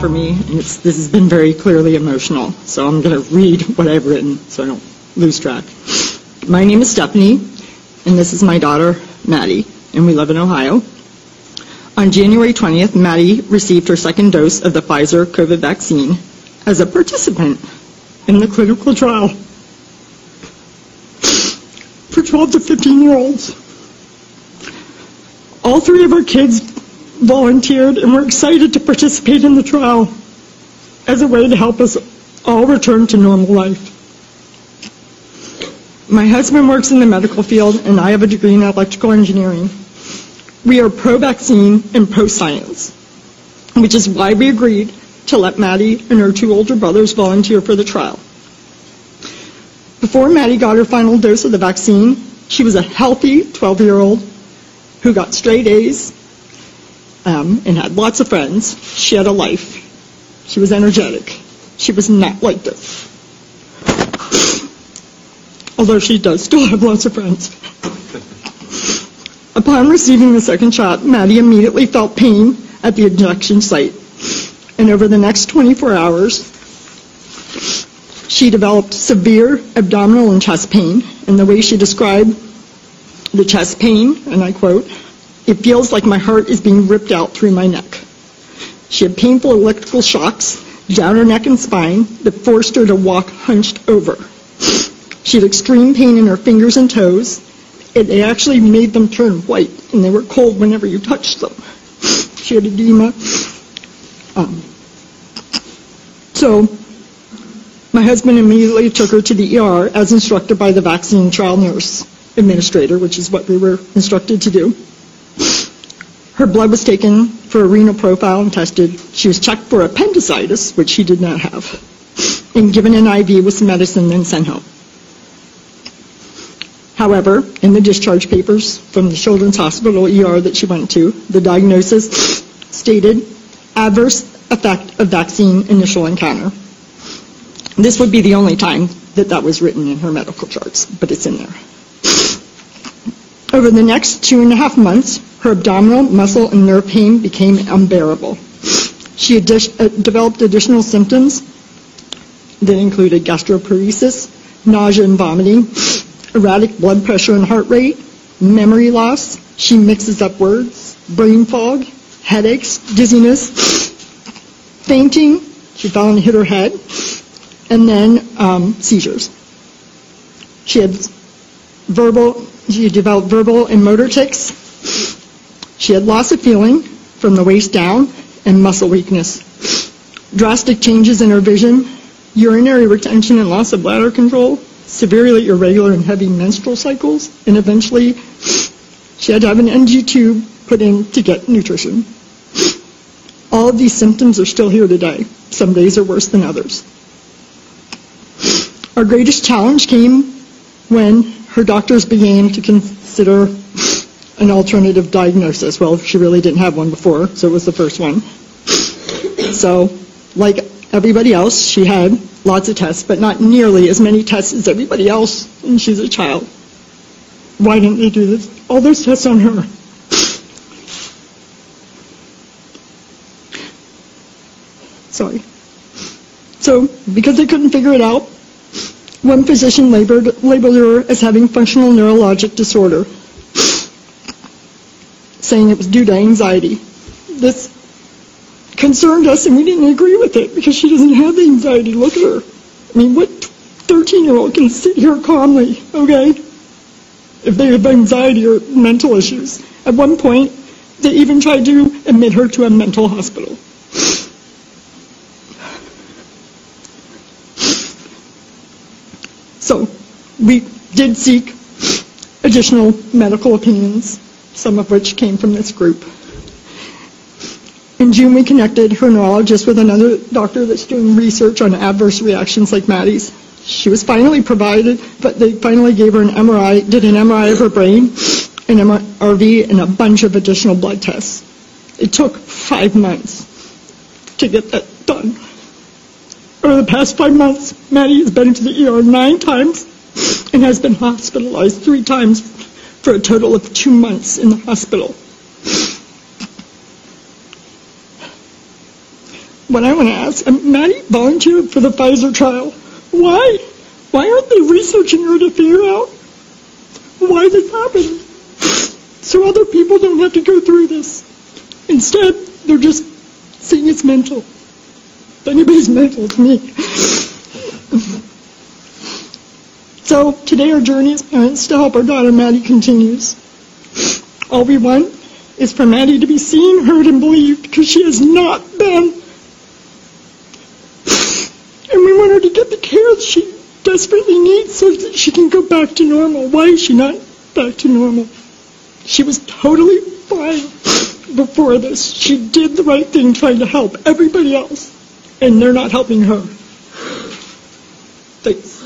for me, and this has been very clearly emotional. So I'm going to read what I've written so I don't lose track. My name is Stephanie, and this is my daughter, Maddie, and we live in Ohio. On January 20th, Maddie received her second dose of the Pfizer COVID vaccine as a participant in the clinical trial for 12 to 15 year olds. All three of our kids volunteered and were excited to participate in the trial as a way to help us all return to normal life. My husband works in the medical field and I have a degree in electrical engineering. We are pro-vaccine and pro-science, which is why we agreed to let Maddie and her two older brothers volunteer for the trial. Before Maddie got her final dose of the vaccine, she was a healthy 12-year-old who got straight A's um, and had lots of friends. She had a life. She was energetic. She was not like this. Although she does still have lots of friends. Upon receiving the second shot, Maddie immediately felt pain at the injection site. And over the next 24 hours, she developed severe abdominal and chest pain. And the way she described the chest pain, and I quote, it feels like my heart is being ripped out through my neck. She had painful electrical shocks down her neck and spine that forced her to walk hunched over. She had extreme pain in her fingers and toes. It actually made them turn white, and they were cold whenever you touched them. She had edema. Um, so my husband immediately took her to the ER as instructed by the vaccine trial nurse administrator, which is what we were instructed to do. Her blood was taken for a renal profile and tested. She was checked for appendicitis, which she did not have, and given an IV with some medicine and sent home. However, in the discharge papers from the Children's Hospital ER that she went to, the diagnosis stated adverse effect of vaccine initial encounter. This would be the only time that that was written in her medical charts, but it's in there. Over the next two and a half months, her abdominal, muscle, and nerve pain became unbearable. She uh, developed additional symptoms that included gastroparesis, nausea and vomiting, erratic blood pressure and heart rate, memory loss. She mixes up words, brain fog, headaches, dizziness, fainting. She fell and hit her head, and then um, seizures. She had verbal. She developed verbal and motor tics. She had loss of feeling from the waist down and muscle weakness. Drastic changes in her vision, urinary retention and loss of bladder control, severely irregular and heavy menstrual cycles, and eventually she had to have an NG tube put in to get nutrition. All of these symptoms are still here today. Some days are worse than others. Our greatest challenge came when her doctors began to consider an alternative diagnosis. Well, she really didn't have one before, so it was the first one. So, like everybody else, she had lots of tests, but not nearly as many tests as everybody else, and she's a child. Why didn't they do this? all those tests on her? Sorry. So, because they couldn't figure it out, one physician labeled, labeled her as having functional neurologic disorder, saying it was due to anxiety. This concerned us, and we didn't agree with it because she doesn't have the anxiety. Look at her. I mean, what 13-year-old can sit here calmly, okay, if they have anxiety or mental issues? At one point, they even tried to admit her to a mental hospital. So we did seek additional medical opinions, some of which came from this group. In June, we connected her neurologist with another doctor that's doing research on adverse reactions like Maddie's. She was finally provided, but they finally gave her an MRI, did an MRI of her brain, an MRV, and a bunch of additional blood tests. It took five months to get that done. Over the past five months, Maddie has been to the ER nine times and has been hospitalized three times for a total of two months in the hospital. what I want to ask, um, Maddie volunteered for the Pfizer trial. Why? Why aren't they researching her to figure out why this happened? So other people don't have to go through this. Instead, they're just saying it's mental. Anybody's mental to me. So today our journey as parents to help our daughter Maddie continues. All we want is for Maddie to be seen, heard, and believed because she has not been. And we want her to get the care that she desperately needs so that she can go back to normal. Why is she not back to normal? She was totally fine before this. She did the right thing trying to help everybody else, and they're not helping her. Thanks.